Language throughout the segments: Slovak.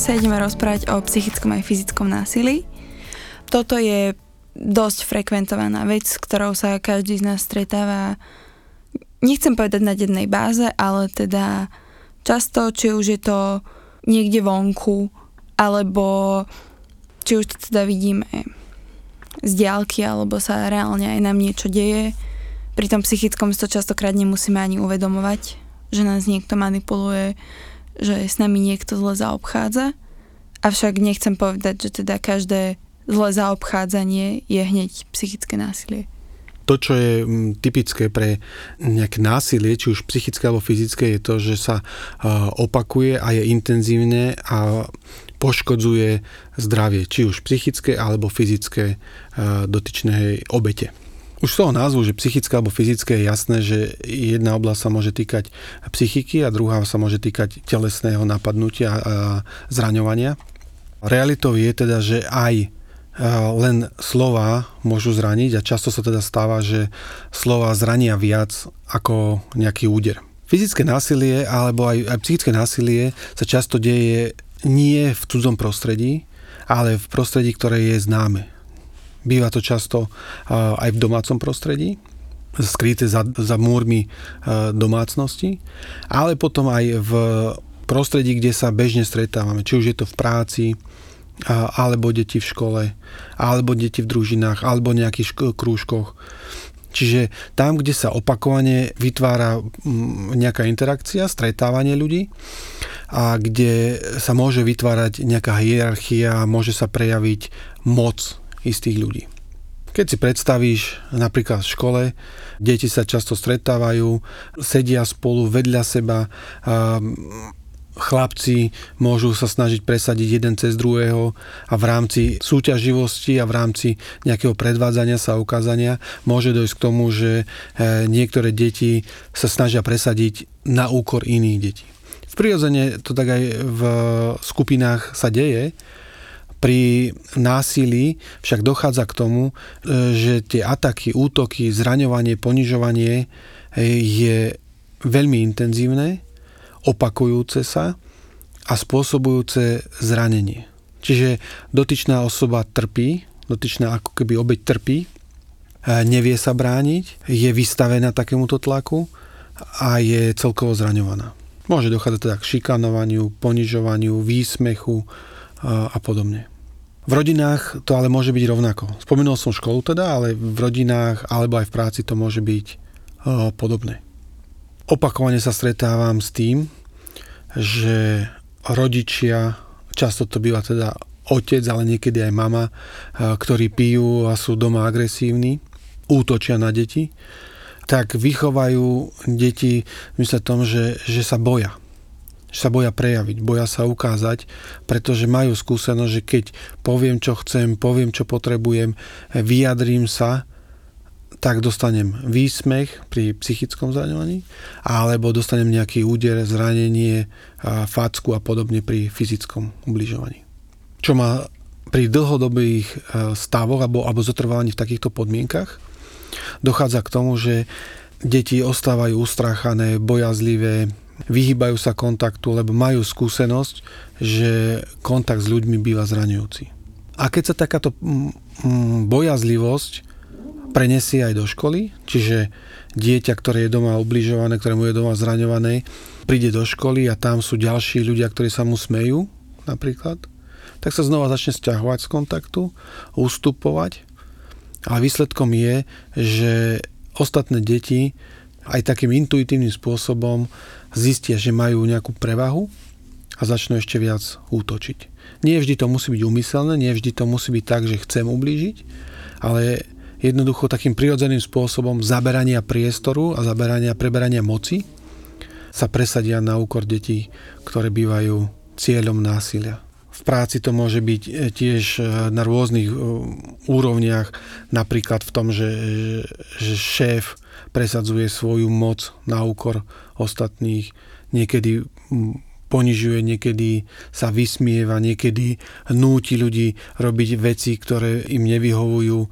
Dnes sa ideme rozprávať o psychickom aj fyzickom násilí. Toto je dosť frekventovaná vec, s ktorou sa každý z nás stretáva, nechcem povedať na dennej báze, ale teda často, či už je to niekde vonku, alebo či už to teda vidíme z diálky, alebo sa reálne aj nám niečo deje. Pri tom psychickom to častokrát nemusíme ani uvedomovať, že nás niekto manipuluje, že s nami niekto zle zaobchádza. Avšak nechcem povedať, že teda každé zlé zaobchádzanie je hneď psychické násilie. To, čo je mm, typické pre nejaké násilie, či už psychické alebo fyzické, je to, že sa opakuje a je intenzívne a poškodzuje zdravie, či už psychické alebo fyzické dotyčnej obete. Už z toho názvu, že psychické alebo fyzické je jasné, že jedna oblasť sa môže týkať psychiky a druhá sa môže týkať telesného napadnutia a zraňovania. Realitou je teda, že aj len slova môžu zraniť a často sa teda stáva, že slova zrania viac ako nejaký úder. Fyzické násilie alebo aj, aj psychické násilie sa často deje nie v cudzom prostredí, ale v prostredí, ktoré je známe. Býva to často aj v domácom prostredí, skryté za, za múrmi domácnosti, ale potom aj v prostredí, kde sa bežne stretávame, či už je to v práci, alebo deti v škole, alebo deti v družinách, alebo nejakých šk- krúžkoch. Čiže tam, kde sa opakovane vytvára nejaká interakcia, stretávanie ľudí a kde sa môže vytvárať nejaká hierarchia, môže sa prejaviť moc istých ľudí. Keď si predstavíš napríklad v škole, deti sa často stretávajú, sedia spolu vedľa seba, chlapci môžu sa snažiť presadiť jeden cez druhého a v rámci súťaživosti a v rámci nejakého predvádzania sa ukázania môže dojsť k tomu, že e, niektoré deti sa snažia presadiť na úkor iných detí. V prirodzene to tak aj v skupinách sa deje, pri násilí však dochádza k tomu, e, že tie ataky, útoky, zraňovanie, ponižovanie e, je veľmi intenzívne, opakujúce sa a spôsobujúce zranenie. Čiže dotyčná osoba trpí, dotyčná ako keby obeď trpí, e, nevie sa brániť, je vystavená takémuto tlaku a je celkovo zraňovaná. Môže dochádzať teda k šikanovaniu, ponižovaniu, výsmechu a podobne. V rodinách to ale môže byť rovnako. Spomenul som školu teda, ale v rodinách alebo aj v práci to môže byť uh, podobné. Opakovane sa stretávam s tým, že rodičia, často to býva teda otec, ale niekedy aj mama, uh, ktorí pijú a sú doma agresívni, útočia na deti, tak vychovajú deti v tom, že, že sa boja že sa boja prejaviť, boja sa ukázať, pretože majú skúsenosť, že keď poviem, čo chcem, poviem, čo potrebujem, vyjadrím sa, tak dostanem výsmech pri psychickom zraňovaní, alebo dostanem nejaký úder, zranenie, facku a podobne pri fyzickom ubližovaní. Čo má pri dlhodobých e, stavoch alebo, alebo zotrvávaní v takýchto podmienkach dochádza k tomu, že deti ostávajú ustráchané, bojazlivé, vyhýbajú sa kontaktu, lebo majú skúsenosť, že kontakt s ľuďmi býva zraňujúci. A keď sa takáto mm, mm, bojazlivosť prenesie aj do školy, čiže dieťa, ktoré je doma ubližované, ktorému je doma zraňované, príde do školy a tam sú ďalší ľudia, ktorí sa mu smejú, napríklad, tak sa znova začne stiahovať z kontaktu, ustupovať a výsledkom je, že ostatné deti aj takým intuitívnym spôsobom zistia, že majú nejakú prevahu a začnú ešte viac útočiť. Nie vždy to musí byť úmyselné, nie vždy to musí byť tak, že chcem ublížiť, ale jednoducho takým prirodzeným spôsobom zaberania priestoru a zaberania, preberania moci sa presadia na úkor detí, ktoré bývajú cieľom násilia. V práci to môže byť e, tiež e, na rôznych e, úrovniach, napríklad v tom, že, že šéf presadzuje svoju moc na úkor ostatných. Niekedy ponižuje, niekedy sa vysmieva, niekedy núti ľudí robiť veci, ktoré im nevyhovujú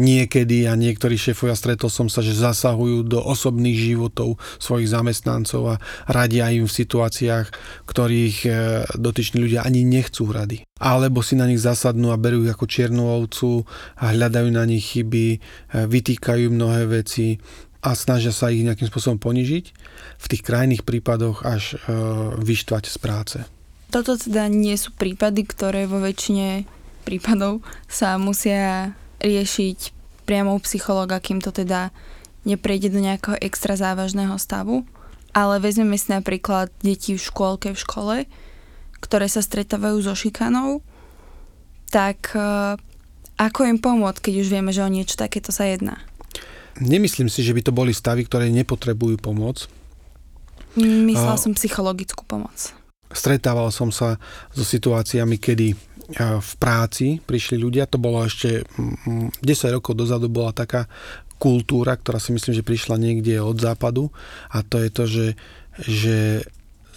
niekedy a niektorí šéfovia, stretol som sa, že zasahujú do osobných životov svojich zamestnancov a radia im v situáciách, ktorých e, dotyční ľudia ani nechcú rady. Alebo si na nich zasadnú a berú ich ako čiernu ovcu a hľadajú na nich chyby, e, vytýkajú mnohé veci a snažia sa ich nejakým spôsobom ponižiť. V tých krajných prípadoch až e, vyštvať z práce. Toto teda nie sú prípady, ktoré vo väčšine prípadov sa musia riešiť priamo u psychologa, kým to teda neprejde do nejakého extra závažného stavu. Ale vezmeme si napríklad deti v škôlke, v škole, ktoré sa stretávajú so šikanou, tak uh, ako im pomôcť, keď už vieme, že o niečo takéto sa jedná? Nemyslím si, že by to boli stavy, ktoré nepotrebujú pomoc. Myslel som psychologickú pomoc. Stretával som sa so situáciami, kedy v práci prišli ľudia, to bolo ešte 10 rokov dozadu bola taká kultúra, ktorá si myslím, že prišla niekde od západu a to je to, že, že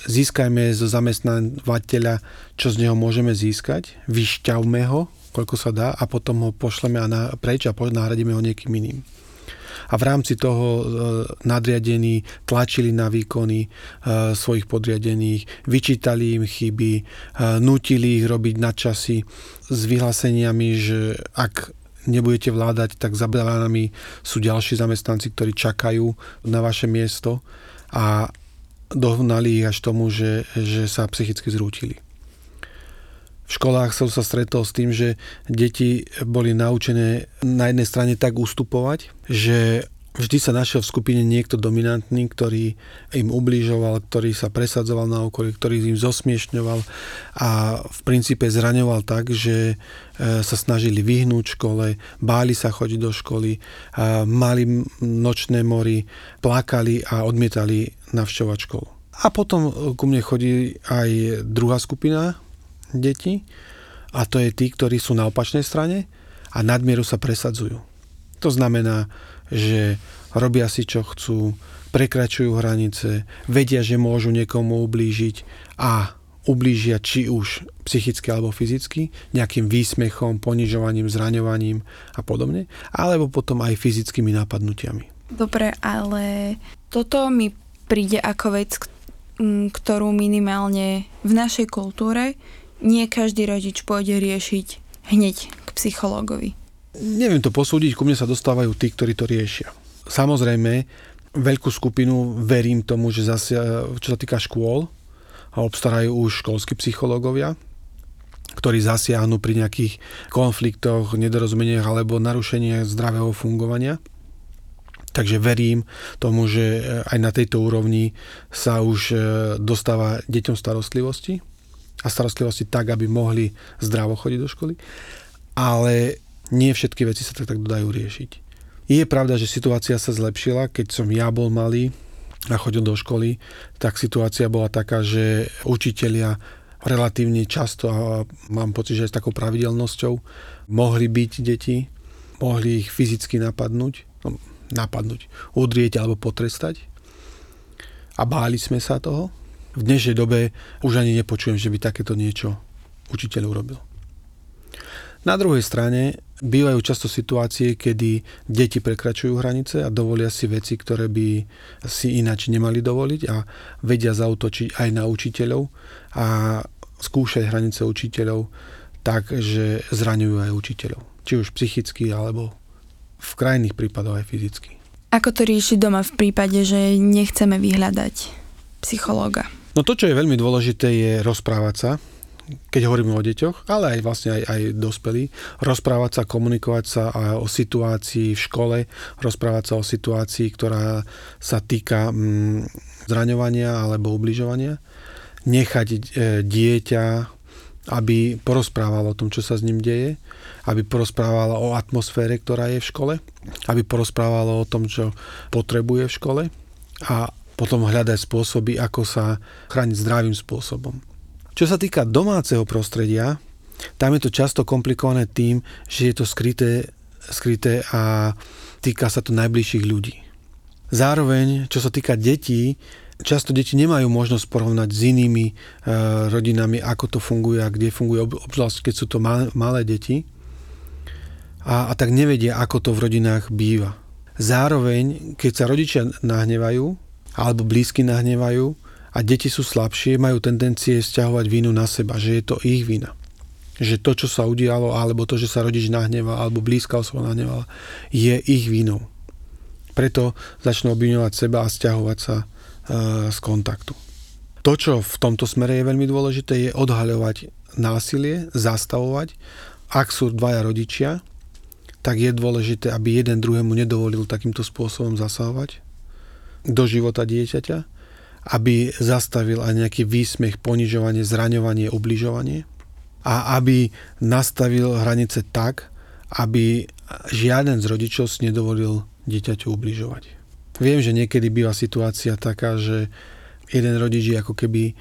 získajme zo zamestnávateľa, čo z neho môžeme získať, vyšťavme ho, koľko sa dá a potom ho pošleme a na, preč a nahradíme ho niekým iným a v rámci toho e, nadriadení tlačili na výkony e, svojich podriadených, vyčítali im chyby, e, nutili ich robiť nadčasy s vyhláseniami, že ak nebudete vládať, tak za bránami sú ďalší zamestnanci, ktorí čakajú na vaše miesto a dohnali ich až tomu, že, že sa psychicky zrútili. Školách som sa stretol s tým, že deti boli naučené na jednej strane tak ustupovať, že vždy sa našiel v skupine niekto dominantný, ktorý im ubližoval, ktorý sa presadzoval na okolí, ktorý im zosmiešňoval a v princípe zraňoval tak, že e, sa snažili vyhnúť škole, báli sa chodiť do školy, mali nočné mory, plakali a odmietali navšťovať školu. A potom ku mne chodí aj druhá skupina deti a to je tí, ktorí sú na opačnej strane a nadmieru sa presadzujú. To znamená, že robia si čo chcú, prekračujú hranice, vedia, že môžu niekomu ublížiť a ublížia či už psychicky alebo fyzicky, nejakým výsmechom, ponižovaním, zraňovaním a podobne, alebo potom aj fyzickými napadnutiami. Dobre, ale toto mi príde ako vec, ktorú minimálne v našej kultúre nie každý rodič pôjde riešiť hneď k psychológovi. Neviem to posúdiť, ku mne sa dostávajú tí, ktorí to riešia. Samozrejme, veľkú skupinu verím tomu, že zase, čo sa týka škôl, a obstarajú už školskí psychológovia, ktorí zasiahnu pri nejakých konfliktoch, nedorozumeniach alebo narušení zdravého fungovania. Takže verím tomu, že aj na tejto úrovni sa už e, dostáva deťom starostlivosti a starostlivosti tak, aby mohli zdravo chodiť do školy. Ale nie všetky veci sa tak, tak dajú riešiť. Je pravda, že situácia sa zlepšila, keď som ja bol malý a chodil do školy, tak situácia bola taká, že učitelia relatívne často, a mám pocit, že aj s takou pravidelnosťou, mohli byť deti, mohli ich fyzicky napadnúť, no, napadnúť, udrieť alebo potrestať. A báli sme sa toho v dnešnej dobe už ani nepočujem, že by takéto niečo učiteľ urobil. Na druhej strane bývajú často situácie, kedy deti prekračujú hranice a dovolia si veci, ktoré by si ináč nemali dovoliť a vedia zautočiť aj na učiteľov a skúšať hranice učiteľov tak, že zraňujú aj učiteľov. Či už psychicky, alebo v krajných prípadoch aj fyzicky. Ako to riešiť doma v prípade, že nechceme vyhľadať psychológa? No to, čo je veľmi dôležité, je rozprávať sa, keď hovoríme o deťoch, ale aj vlastne aj, aj dospelí, rozprávať sa, komunikovať sa o situácii v škole, rozprávať sa o situácii, ktorá sa týka mm, zraňovania alebo ubližovania, nechať e, dieťa, aby porozprávalo o tom, čo sa s ním deje, aby porozprávalo o atmosfére, ktorá je v škole, aby porozprávalo o tom, čo potrebuje v škole a potom hľadať spôsoby, ako sa chrániť zdravým spôsobom. Čo sa týka domáceho prostredia, tam je to často komplikované tým, že je to skryté, skryté a týka sa to najbližších ľudí. Zároveň, čo sa týka detí, často deti nemajú možnosť porovnať s inými e, rodinami, ako to funguje a kde funguje, obzvlášť keď sú to malé, malé deti. A, a tak nevedia, ako to v rodinách býva. Zároveň, keď sa rodičia nahnevajú, alebo blízky nahnevajú a deti sú slabšie, majú tendencie stiahovať vinu na seba, že je to ich vina. Že to, čo sa udialo, alebo to, že sa rodič nahneval, alebo blízka osoba nahnevala, je ich vinou. Preto začnú obviňovať seba a stiahovať sa e, z kontaktu. To, čo v tomto smere je veľmi dôležité, je odhaľovať násilie, zastavovať. Ak sú dvaja rodičia, tak je dôležité, aby jeden druhému nedovolil takýmto spôsobom zasahovať do života dieťaťa, aby zastavil aj nejaký výsmech, ponižovanie, zraňovanie, ubližovanie a aby nastavil hranice tak, aby žiaden z rodičov si nedovolil dieťaťu ubližovať. Viem, že niekedy býva situácia taká, že jeden rodič je ako keby e,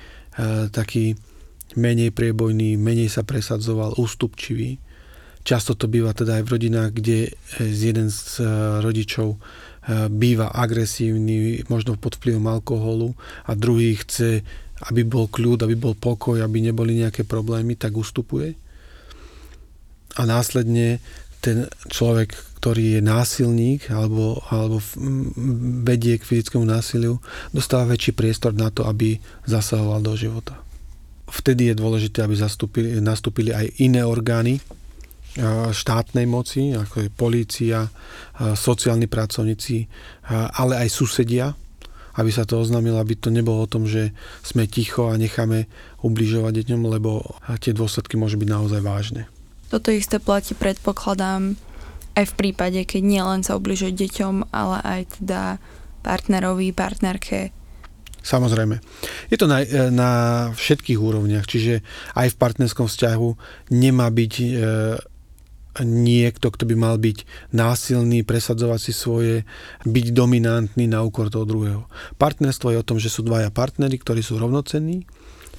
taký menej priebojný, menej sa presadzoval, ústupčivý. Často to býva teda aj v rodinách, kde e, jeden z e, rodičov býva agresívny, možno pod vplyvom alkoholu a druhý chce, aby bol kľud, aby bol pokoj, aby neboli nejaké problémy, tak ustupuje. A následne ten človek, ktorý je násilník alebo, alebo vedie k fyzickému násiliu, dostáva väčší priestor na to, aby zasahoval do života. Vtedy je dôležité, aby nastúpili aj iné orgány štátnej moci, ako je polícia, sociálni pracovníci, ale aj susedia, aby sa to oznámilo, aby to nebolo o tom, že sme ticho a necháme ubližovať deťom, lebo tie dôsledky môžu byť naozaj vážne. Toto isté platí, predpokladám, aj v prípade, keď nielen sa ubližuje deťom, ale aj teda partnerovi, partnerke. Samozrejme. Je to na, na všetkých úrovniach, čiže aj v partnerskom vzťahu nemá byť e, niekto, kto by mal byť násilný, presadzovať si svoje, byť dominantný na úkor toho druhého. Partnerstvo je o tom, že sú dvaja partnery, ktorí sú rovnocenní,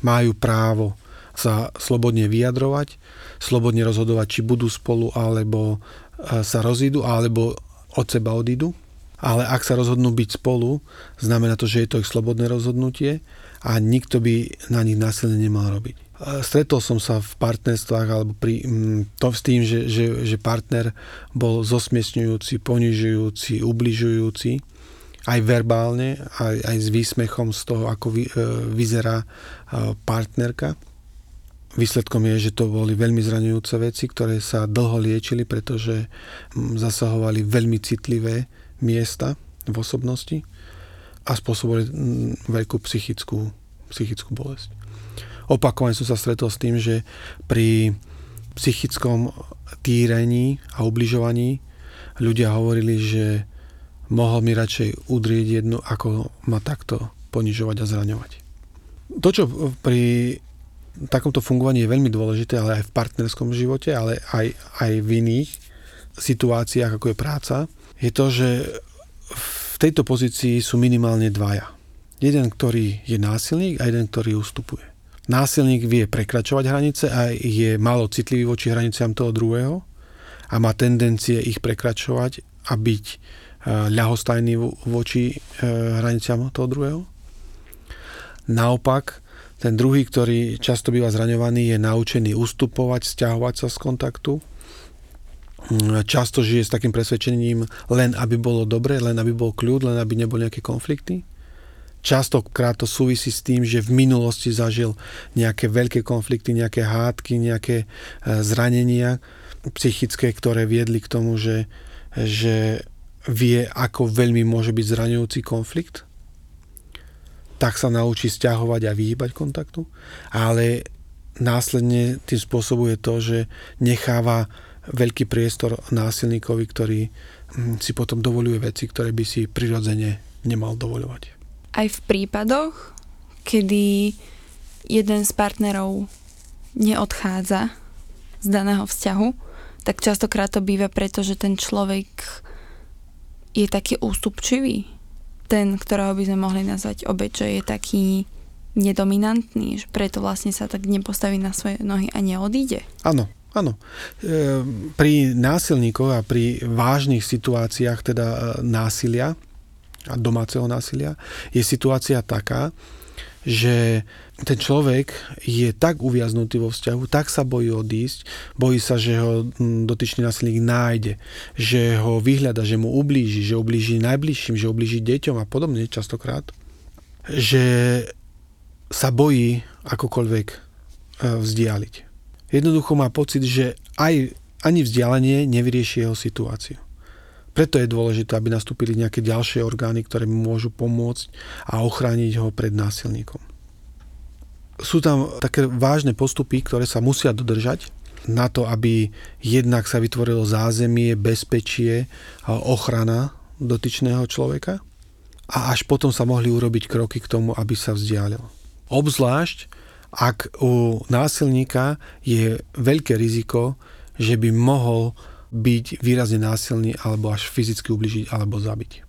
majú právo sa slobodne vyjadrovať, slobodne rozhodovať, či budú spolu, alebo e, sa rozídu, alebo od seba odídu. Ale ak sa rozhodnú byť spolu, znamená to, že je to ich slobodné rozhodnutie a nikto by na nich násilne nemal robiť. E, stretol som sa v partnerstvách alebo pri, mm, to s tým, že, že, že partner bol zosmiesňujúci, ponižujúci, ubližujúci, aj verbálne, aj, aj s výsmechom z toho, ako vy, e, vyzerá partnerka. Výsledkom je, že to boli veľmi zraňujúce veci, ktoré sa dlho liečili, pretože mm, zasahovali veľmi citlivé miesta v osobnosti a spôsobili mm, veľkú psychickú, psychickú bolesť. Opakovane som sa stretol s tým, že pri psychickom týrení a ubližovaní ľudia hovorili, že mohol mi radšej udrieť jednu, ako ma takto ponižovať a zraňovať. To, čo pri takomto fungovaní je veľmi dôležité, ale aj v partnerskom živote, ale aj, aj v iných situáciách, ako je práca, je to, že v tejto pozícii sú minimálne dvaja. Jeden, ktorý je násilník a jeden, ktorý ustupuje. Násilník vie prekračovať hranice a je malo citlivý voči hraniciam toho druhého a má tendencie ich prekračovať a byť e, ľahostajný voči e, hraniciam toho druhého. Naopak, ten druhý, ktorý často býva zraňovaný, je naučený ustupovať, stiahovať sa z kontaktu. Mm, často žije s takým presvedčením len aby bolo dobre, len aby bol kľud, len aby neboli nejaké konflikty. Častokrát to súvisí s tým, že v minulosti zažil nejaké veľké konflikty, nejaké hádky, nejaké e, zranenia psychické, ktoré viedli k tomu, že, že vie, ako veľmi môže byť zraňujúci konflikt tak sa naučí stiahovať a vyhýbať kontaktu, ale následne tým spôsobuje to, že necháva veľký priestor násilníkovi, ktorý hm, si potom dovoluje veci, ktoré by si prirodzene nemal dovoľovať. Aj v prípadoch, kedy jeden z partnerov neodchádza z daného vzťahu, tak častokrát to býva preto, že ten človek je taký ústupčivý, ten, ktorého by sme mohli nazvať obeď, že je taký nedominantný, že preto vlastne sa tak nepostaví na svoje nohy a neodíde. Áno, áno. E, pri násilníkoch a pri vážnych situáciách teda e, násilia a domáceho násilia, je situácia taká, že ten človek je tak uviaznutý vo vzťahu, tak sa bojí odísť, bojí sa, že ho dotyčný násilník nájde, že ho vyhľada, že mu ublíži, že ublíži najbližším, že ublíži deťom a podobne častokrát, že sa bojí akokoľvek e, vzdialiť. Jednoducho má pocit, že aj ani vzdialenie nevyrieši jeho situáciu. Preto je dôležité, aby nastúpili nejaké ďalšie orgány, ktoré môžu pomôcť a ochrániť ho pred násilníkom. Sú tam také vážne postupy, ktoré sa musia dodržať na to, aby jednak sa vytvorilo zázemie, bezpečie a ochrana dotyčného človeka a až potom sa mohli urobiť kroky k tomu, aby sa vzdialil. Obzvlášť, ak u násilníka je veľké riziko, že by mohol byť výrazne násilný alebo až fyzicky ubližiť alebo zabiť.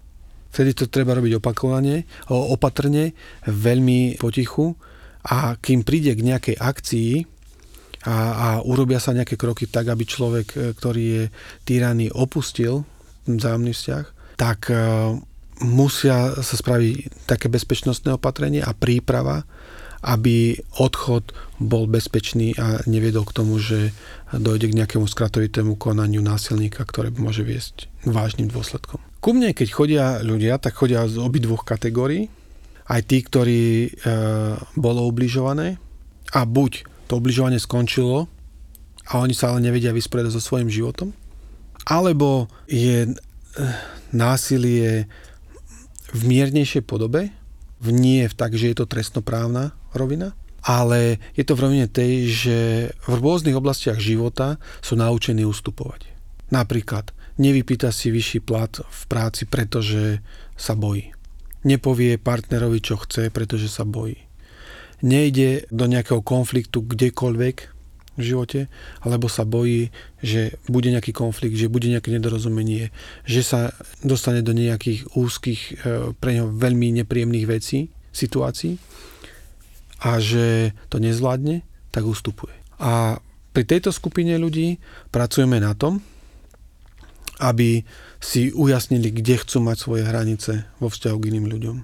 Vtedy to treba robiť opakovane, opatrne, veľmi potichu a kým príde k nejakej akcii a, a urobia sa nejaké kroky tak, aby človek, e, ktorý je týraný, opustil vzájomný vzťah, tak e, musia sa spraviť také bezpečnostné opatrenie a príprava, aby odchod bol bezpečný a neviedol k tomu, že dojde k nejakému skratovitému konaniu násilníka, ktoré môže viesť k vážnym dôsledkom. Ku mne, keď chodia ľudia, tak chodia z obidvoch kategórií. Aj tí, ktorí e, bolo ubližované a buď to ubližovanie skončilo a oni sa ale nevedia vysporiadať so svojím životom, alebo je e, násilie v miernejšej podobe, v nie tak, že je to trestnoprávna rovina, ale je to v rovine tej, že v rôznych oblastiach života sú naučení ustupovať. Napríklad, nevypýta si vyšší plat v práci, pretože sa bojí. Nepovie partnerovi, čo chce, pretože sa bojí. Nejde do nejakého konfliktu kdekoľvek v živote, alebo sa bojí, že bude nejaký konflikt, že bude nejaké nedorozumenie, že sa dostane do nejakých úzkých, e, pre neho veľmi nepríjemných vecí, situácií a že to nezvládne, tak ustupuje. A pri tejto skupine ľudí pracujeme na tom, aby si ujasnili, kde chcú mať svoje hranice vo vzťahu k iným ľuďom.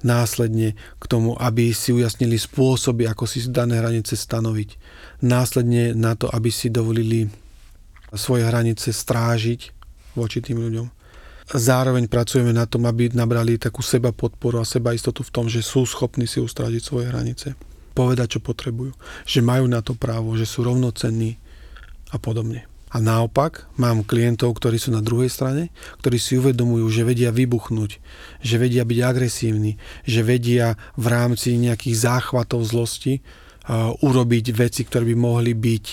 Následne k tomu, aby si ujasnili spôsoby, ako si dané hranice stanoviť. Následne na to, aby si dovolili svoje hranice strážiť voči tým ľuďom zároveň pracujeme na tom, aby nabrali takú seba podporu a seba istotu v tom, že sú schopní si ustrážiť svoje hranice. Povedať, čo potrebujú. Že majú na to právo, že sú rovnocenní a podobne. A naopak mám klientov, ktorí sú na druhej strane, ktorí si uvedomujú, že vedia vybuchnúť, že vedia byť agresívni, že vedia v rámci nejakých záchvatov zlosti uh, urobiť veci, ktoré by mohli byť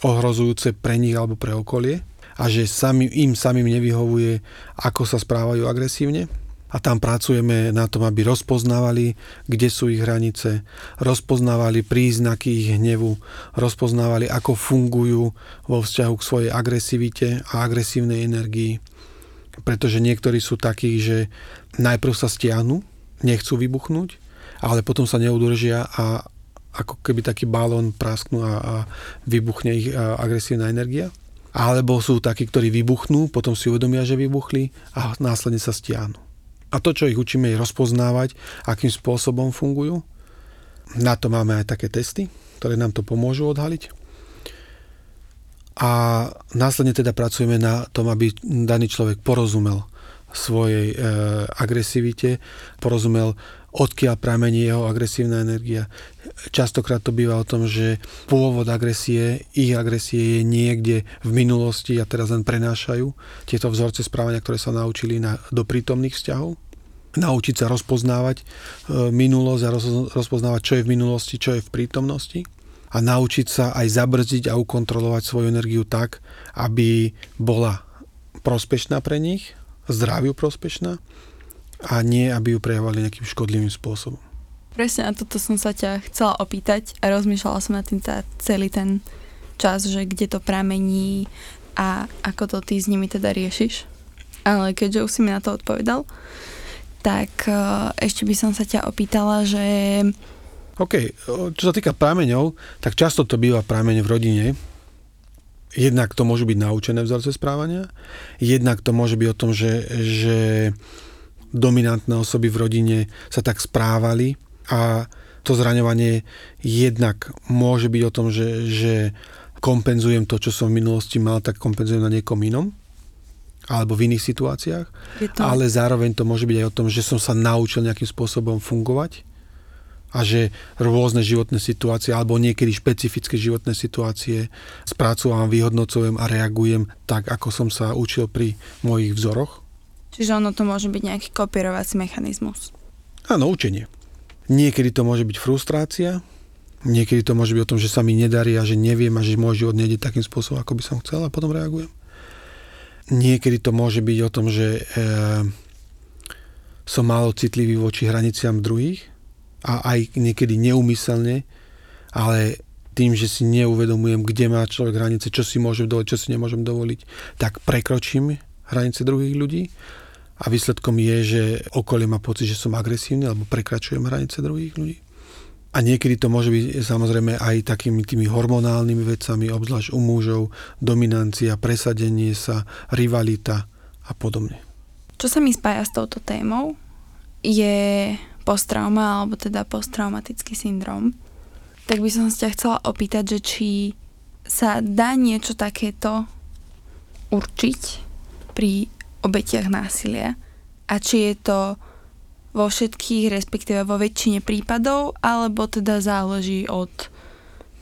ohrozujúce pre nich alebo pre okolie a že sami, im samým nevyhovuje, ako sa správajú agresívne. A tam pracujeme na tom, aby rozpoznávali, kde sú ich hranice, rozpoznávali príznaky ich hnevu, rozpoznávali, ako fungujú vo vzťahu k svojej agresivite a agresívnej energii. Pretože niektorí sú takí, že najprv sa stiahnu, nechcú vybuchnúť, ale potom sa neudržia a ako keby taký balón prasknú a, a vybuchne ich agresívna energia alebo sú takí, ktorí vybuchnú, potom si uvedomia, že vybuchli a následne sa stiahnu. A to, čo ich učíme, je rozpoznávať, akým spôsobom fungujú. Na to máme aj také testy, ktoré nám to pomôžu odhaliť. A následne teda pracujeme na tom, aby daný človek porozumel svojej e, agresivite, porozumel odkiaľ pramení jeho agresívna energia. Častokrát to býva o tom, že pôvod agresie, ich agresie je niekde v minulosti a teraz len prenášajú tieto vzorce správania, ktoré sa naučili na, do prítomných vzťahov. Naučiť sa rozpoznávať e, minulosť a roz, rozpoznávať, čo je v minulosti, čo je v prítomnosti a naučiť sa aj zabrzdiť a ukontrolovať svoju energiu tak, aby bola prospešná pre nich, zdraviu prospešná a nie, aby ju prejavovali nejakým škodlivým spôsobom. Presne na toto som sa ťa chcela opýtať a rozmýšľala som na tým tá, celý ten čas, že kde to pramení a ako to ty s nimi teda riešiš. Ale keďže už si mi na to odpovedal, tak uh, ešte by som sa ťa opýtala, že... OK, čo sa týka prameňov, tak často to býva prameň v rodine. Jednak to môžu byť naučené vzorce správania, jednak to môže byť o tom, že, že dominantné osoby v rodine sa tak správali a to zraňovanie jednak môže byť o tom, že, že kompenzujem to, čo som v minulosti mal, tak kompenzujem na niekom inom alebo v iných situáciách, to... ale zároveň to môže byť aj o tom, že som sa naučil nejakým spôsobom fungovať a že rôzne životné situácie alebo niekedy špecifické životné situácie spracovám, vyhodnocujem a reagujem tak, ako som sa učil pri mojich vzoroch. Čiže ono to môže byť nejaký kopírovací mechanizmus. Áno, učenie. Niekedy to môže byť frustrácia, niekedy to môže byť o tom, že sa mi nedarí a že neviem a že môj život nejde takým spôsobom, ako by som chcel a potom reagujem. Niekedy to môže byť o tom, že e, som málo citlivý voči hraniciam druhých a aj niekedy neumyselne, ale tým, že si neuvedomujem, kde má človek hranice, čo si môžem dovoliť, čo si nemôžem dovoliť, tak prekročím hranice druhých ľudí a výsledkom je, že okolie má pocit, že som agresívny alebo prekračujem hranice druhých ľudí. A niekedy to môže byť samozrejme aj takými tými hormonálnymi vecami, obzvlášť u mužov, dominancia, presadenie sa, rivalita a podobne. Čo sa mi spája s touto témou je posttrauma alebo teda posttraumatický syndrom. Tak by som sa chcela opýtať, že či sa dá niečo takéto určiť pri obetiach násilia a či je to vo všetkých, respektíve vo väčšine prípadov, alebo teda záleží od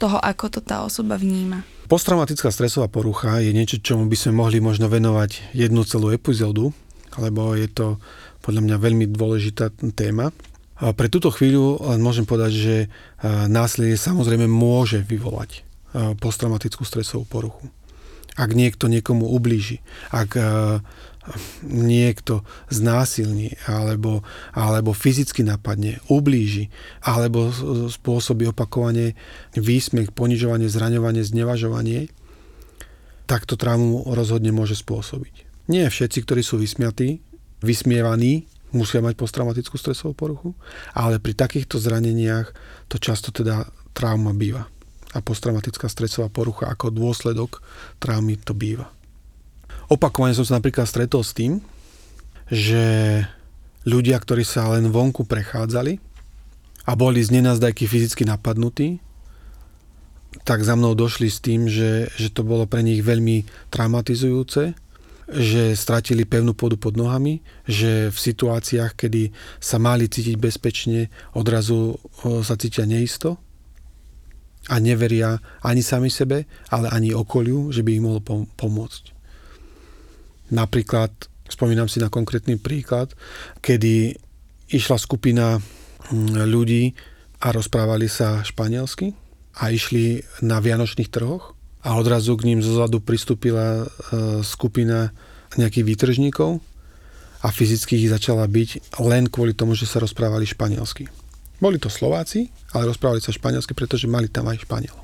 toho, ako to tá osoba vníma. Posttraumatická stresová porucha je niečo, čomu by sme mohli možno venovať jednu celú epizódu, lebo je to podľa mňa veľmi dôležitá téma. A pre túto chvíľu len môžem povedať, že násilie samozrejme môže vyvolať posttraumatickú stresovú poruchu. Ak niekto niekomu ublíži, ak niekto znásilní alebo, alebo fyzicky napadne, ublíži alebo spôsobí opakovanie výsmech, ponižovanie, zraňovanie, znevažovanie, tak to traumu rozhodne môže spôsobiť. Nie všetci, ktorí sú vysmiatí, vysmievaní, musia mať posttraumatickú stresovú poruchu, ale pri takýchto zraneniach to často teda trauma býva. A posttraumatická stresová porucha ako dôsledok traumy to býva. Opakovane som sa napríklad stretol s tým, že ľudia, ktorí sa len vonku prechádzali a boli z nenazdajky fyzicky napadnutí, tak za mnou došli s tým, že, že to bolo pre nich veľmi traumatizujúce, že stratili pevnú pôdu pod nohami, že v situáciách, kedy sa mali cítiť bezpečne, odrazu sa cítia neisto a neveria ani sami sebe, ale ani okoliu, že by im mohlo pomôcť. Napríklad, spomínam si na konkrétny príklad, kedy išla skupina mm, ľudí a rozprávali sa španielsky a išli na vianočných trhoch a odrazu k ním zozadu pristúpila e, skupina nejakých výtržníkov a fyzicky ich začala byť len kvôli tomu, že sa rozprávali španielsky. Boli to Slováci, ale rozprávali sa španielsky, pretože mali tam aj Španielov.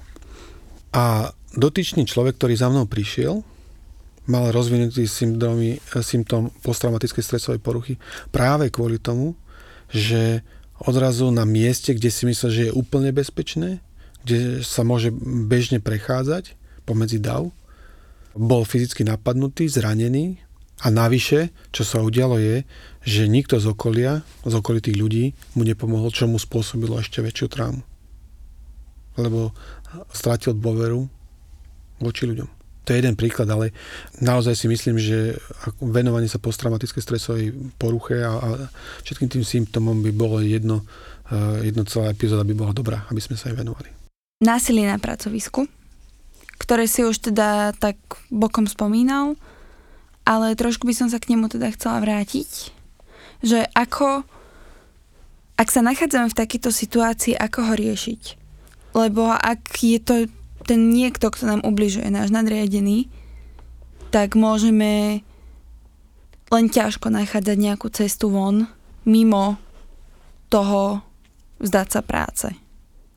A dotyčný človek, ktorý za mnou prišiel, mal rozvinutý symptómy, symptóm posttraumatickej stresovej poruchy práve kvôli tomu, že odrazu na mieste, kde si myslel, že je úplne bezpečné, kde sa môže bežne prechádzať pomedzi dav, bol fyzicky napadnutý, zranený a navyše, čo sa udialo je, že nikto z okolia, z okolitých ľudí mu nepomohol, čo mu spôsobilo ešte väčšiu traumu. Lebo strátil dôveru voči ľuďom. To je jeden príklad, ale naozaj si myslím, že venovanie sa posttraumatickej stresovej poruche a, a všetkým tým symptómom by bolo jedno, eh, jedno celá epizóda by bola dobrá, aby sme sa aj venovali. Násilie na pracovisku, ktoré si už teda tak bokom spomínal, ale trošku by som sa k nemu teda chcela vrátiť, že ako, ak sa nachádzame v takejto situácii, ako ho riešiť. Lebo ak je to ten niekto, kto nám ubližuje, náš nadriadený, tak môžeme len ťažko nachádzať nejakú cestu von mimo toho vzdať sa práce,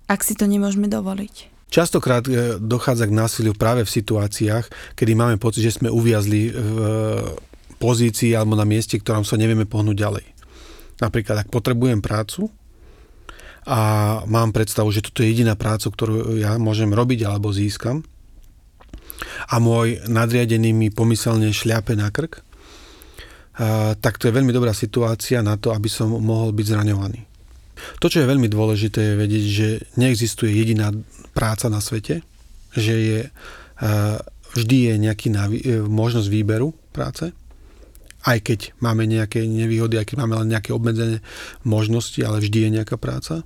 ak si to nemôžeme dovoliť. Častokrát e, dochádza k násiliu práve v situáciách, kedy máme pocit, že sme uviazli v e, pozícii alebo na mieste, ktorom sa nevieme pohnúť ďalej. Napríklad, ak potrebujem prácu, a mám predstavu, že toto je jediná práca, ktorú ja môžem robiť alebo získam a môj nadriadený mi pomyselne šľape na krk, tak to je veľmi dobrá situácia na to, aby som mohol byť zraňovaný. To, čo je veľmi dôležité, je vedieť, že neexistuje jediná práca na svete, že je, vždy je nejaký možnosť výberu práce, aj keď máme nejaké nevýhody, aj keď máme len nejaké obmedzené možnosti, ale vždy je nejaká práca.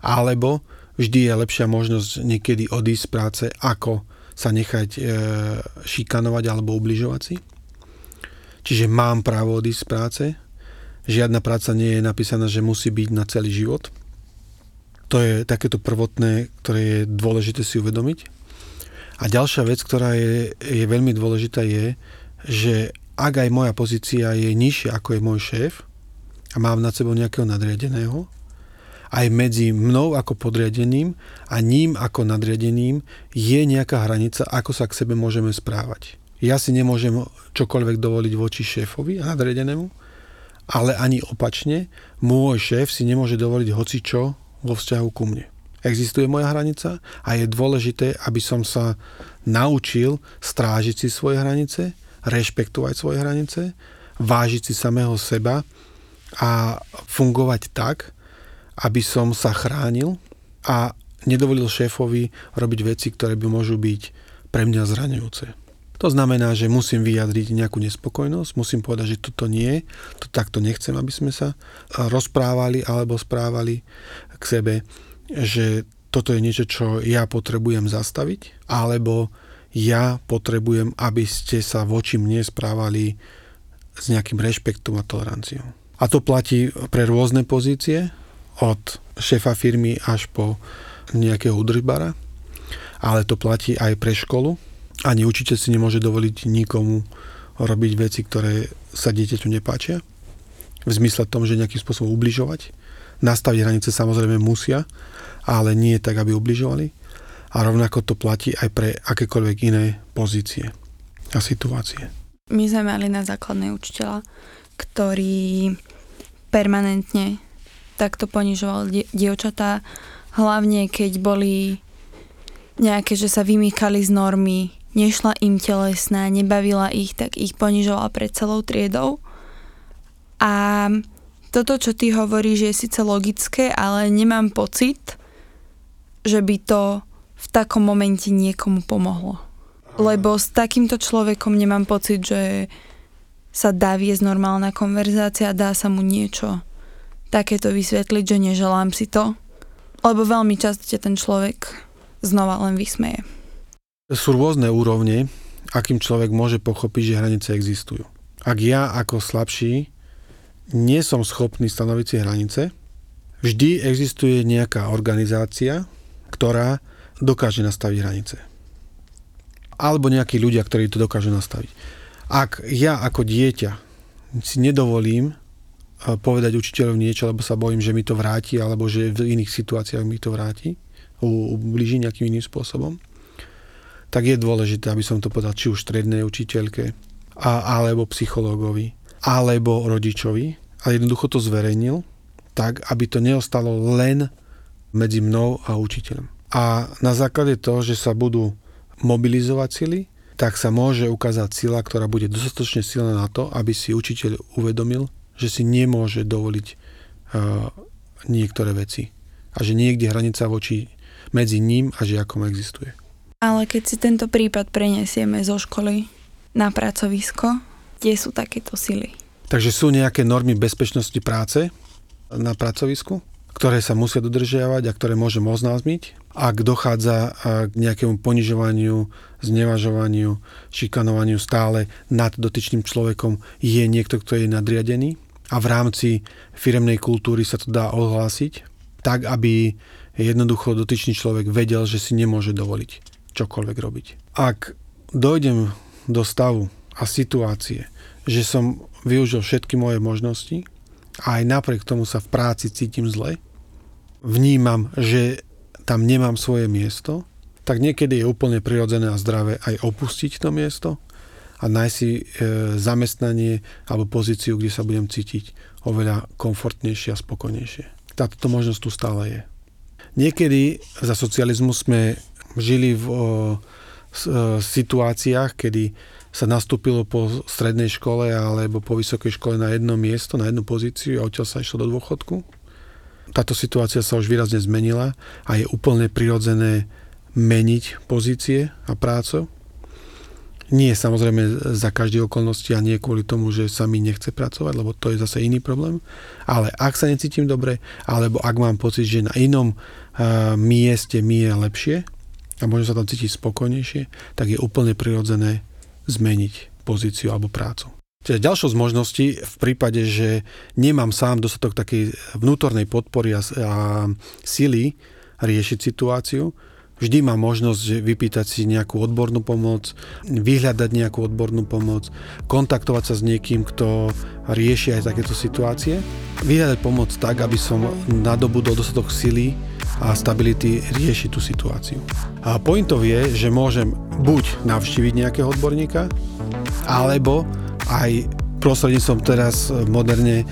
Alebo vždy je lepšia možnosť niekedy odísť z práce, ako sa nechať e, šikanovať alebo ubližovať si. Čiže mám právo odísť z práce. Žiadna práca nie je napísaná, že musí byť na celý život. To je takéto prvotné, ktoré je dôležité si uvedomiť. A ďalšia vec, ktorá je, je veľmi dôležitá, je, že ak aj moja pozícia je nižšia ako je môj šéf a mám nad sebou nejakého nadriadeného, aj medzi mnou ako podriadeným a ním ako nadriadeným je nejaká hranica, ako sa k sebe môžeme správať. Ja si nemôžem čokoľvek dovoliť voči šéfovi a nadriadenému, ale ani opačne, môj šéf si nemôže dovoliť hocičo vo vzťahu ku mne. Existuje moja hranica a je dôležité, aby som sa naučil strážiť si svoje hranice, rešpektovať svoje hranice, vážiť si samého seba a fungovať tak, aby som sa chránil a nedovolil šéfovi robiť veci, ktoré by môžu byť pre mňa zraňujúce. To znamená, že musím vyjadriť nejakú nespokojnosť, musím povedať, že toto nie, to takto nechcem, aby sme sa rozprávali alebo správali k sebe, že toto je niečo, čo ja potrebujem zastaviť, alebo ja potrebujem, aby ste sa voči mne správali s nejakým rešpektom a toleranciou. A to platí pre rôzne pozície, od šéfa firmy až po nejakého udržbara, ale to platí aj pre školu. Ani učiteľ si nemôže dovoliť nikomu robiť veci, ktoré sa dieťaťu nepáčia. V zmysle tom, že nejakým spôsobom ubližovať. Nastaviť hranice samozrejme musia, ale nie tak, aby ubližovali. A rovnako to platí aj pre akékoľvek iné pozície a situácie. My sme mali na základnej učiteľa, ktorý permanentne takto ponižoval die- dievčatá, hlavne keď boli nejaké, že sa vymýkali z normy, nešla im telesná, nebavila ich, tak ich ponižoval pred celou triedou. A toto, čo ty hovoríš, je síce logické, ale nemám pocit, že by to v takom momente niekomu pomohlo. Lebo s takýmto človekom nemám pocit, že sa dá viesť normálna konverzácia, dá sa mu niečo takéto vysvetliť, že neželám si to, lebo veľmi často ten človek znova len vysmeje. Sú rôzne úrovne, akým človek môže pochopiť, že hranice existujú. Ak ja ako slabší nie som schopný stanoviť si hranice, vždy existuje nejaká organizácia, ktorá dokáže nastaviť hranice. Alebo nejakí ľudia, ktorí to dokážu nastaviť. Ak ja ako dieťa si nedovolím povedať učiteľov niečo, lebo sa bojím, že mi to vráti, alebo že v iných situáciách mi to vráti, ubliží nejakým iným spôsobom, tak je dôležité, aby som to povedal či už strednej učiteľke, a, alebo psychológovi, alebo rodičovi, a jednoducho to zverejnil, tak, aby to neostalo len medzi mnou a učiteľom. A na základe toho, že sa budú mobilizovať sily, tak sa môže ukázať sila, ktorá bude dostatočne silná na to, aby si učiteľ uvedomil, že si nemôže dovoliť uh, niektoré veci. A že niekde hranica voči medzi ním a žiakom existuje. Ale keď si tento prípad prenesieme zo školy na pracovisko, kde sú takéto sily? Takže sú nejaké normy bezpečnosti práce na pracovisku, ktoré sa musia dodržiavať a ktoré môžem oznámiť. Ak dochádza k nejakému ponižovaniu, znevažovaniu, šikanovaniu stále nad dotyčným človekom, je niekto, kto je nadriadený, a v rámci firemnej kultúry sa to dá ohlásiť, tak aby jednoducho dotyčný človek vedel, že si nemôže dovoliť čokoľvek robiť. Ak dojdem do stavu a situácie, že som využil všetky moje možnosti a aj napriek tomu sa v práci cítim zle, vnímam, že tam nemám svoje miesto, tak niekedy je úplne prirodzené a zdravé aj opustiť to miesto a nájsť si e, zamestnanie alebo pozíciu, kde sa budem cítiť oveľa komfortnejšie a spokojnejšie. Táto možnosť tu stále je. Niekedy za socializmu sme žili v o, s, o, e, situáciách, kedy sa nastúpilo po strednej škole alebo po vysokej škole na jedno miesto, na jednu pozíciu a odtiaľ sa išlo do dôchodku. Táto situácia sa už výrazne zmenila a je úplne prirodzené meniť pozície a prácu. Nie samozrejme za každé okolnosti a nie kvôli tomu, že sa mi nechce pracovať, lebo to je zase iný problém. Ale ak sa necítim dobre, alebo ak mám pocit, že na inom uh, mieste mi je lepšie a môžem sa tam cítiť spokojnejšie, tak je úplne prirodzené zmeniť pozíciu alebo prácu. Čiže ďalšou z možností v prípade, že nemám sám dostatok takej vnútornej podpory a, a sily riešiť situáciu, vždy má možnosť vypýtať si nejakú odbornú pomoc, vyhľadať nejakú odbornú pomoc, kontaktovať sa s niekým, kto rieši aj takéto situácie. Vyhľadať pomoc tak, aby som nadobudol dostatok sily a stability riešiť tú situáciu. A pointov je, že môžem buď navštíviť nejakého odborníka, alebo aj prostredníctvom teraz moderne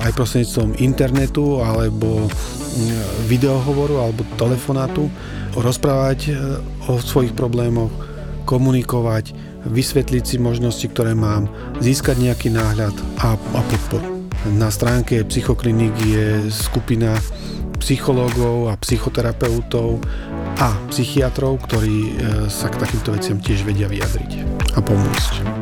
aj prostredníctvom internetu alebo videohovoru alebo telefonátu rozprávať e, o svojich problémoch, komunikovať, vysvetliť si možnosti, ktoré mám, získať nejaký náhľad a, a podporu. Na stránke Psychoklinik je skupina psychológov a psychoterapeutov a psychiatrov, ktorí e, sa k takýmto veciam tiež vedia vyjadriť a pomôcť.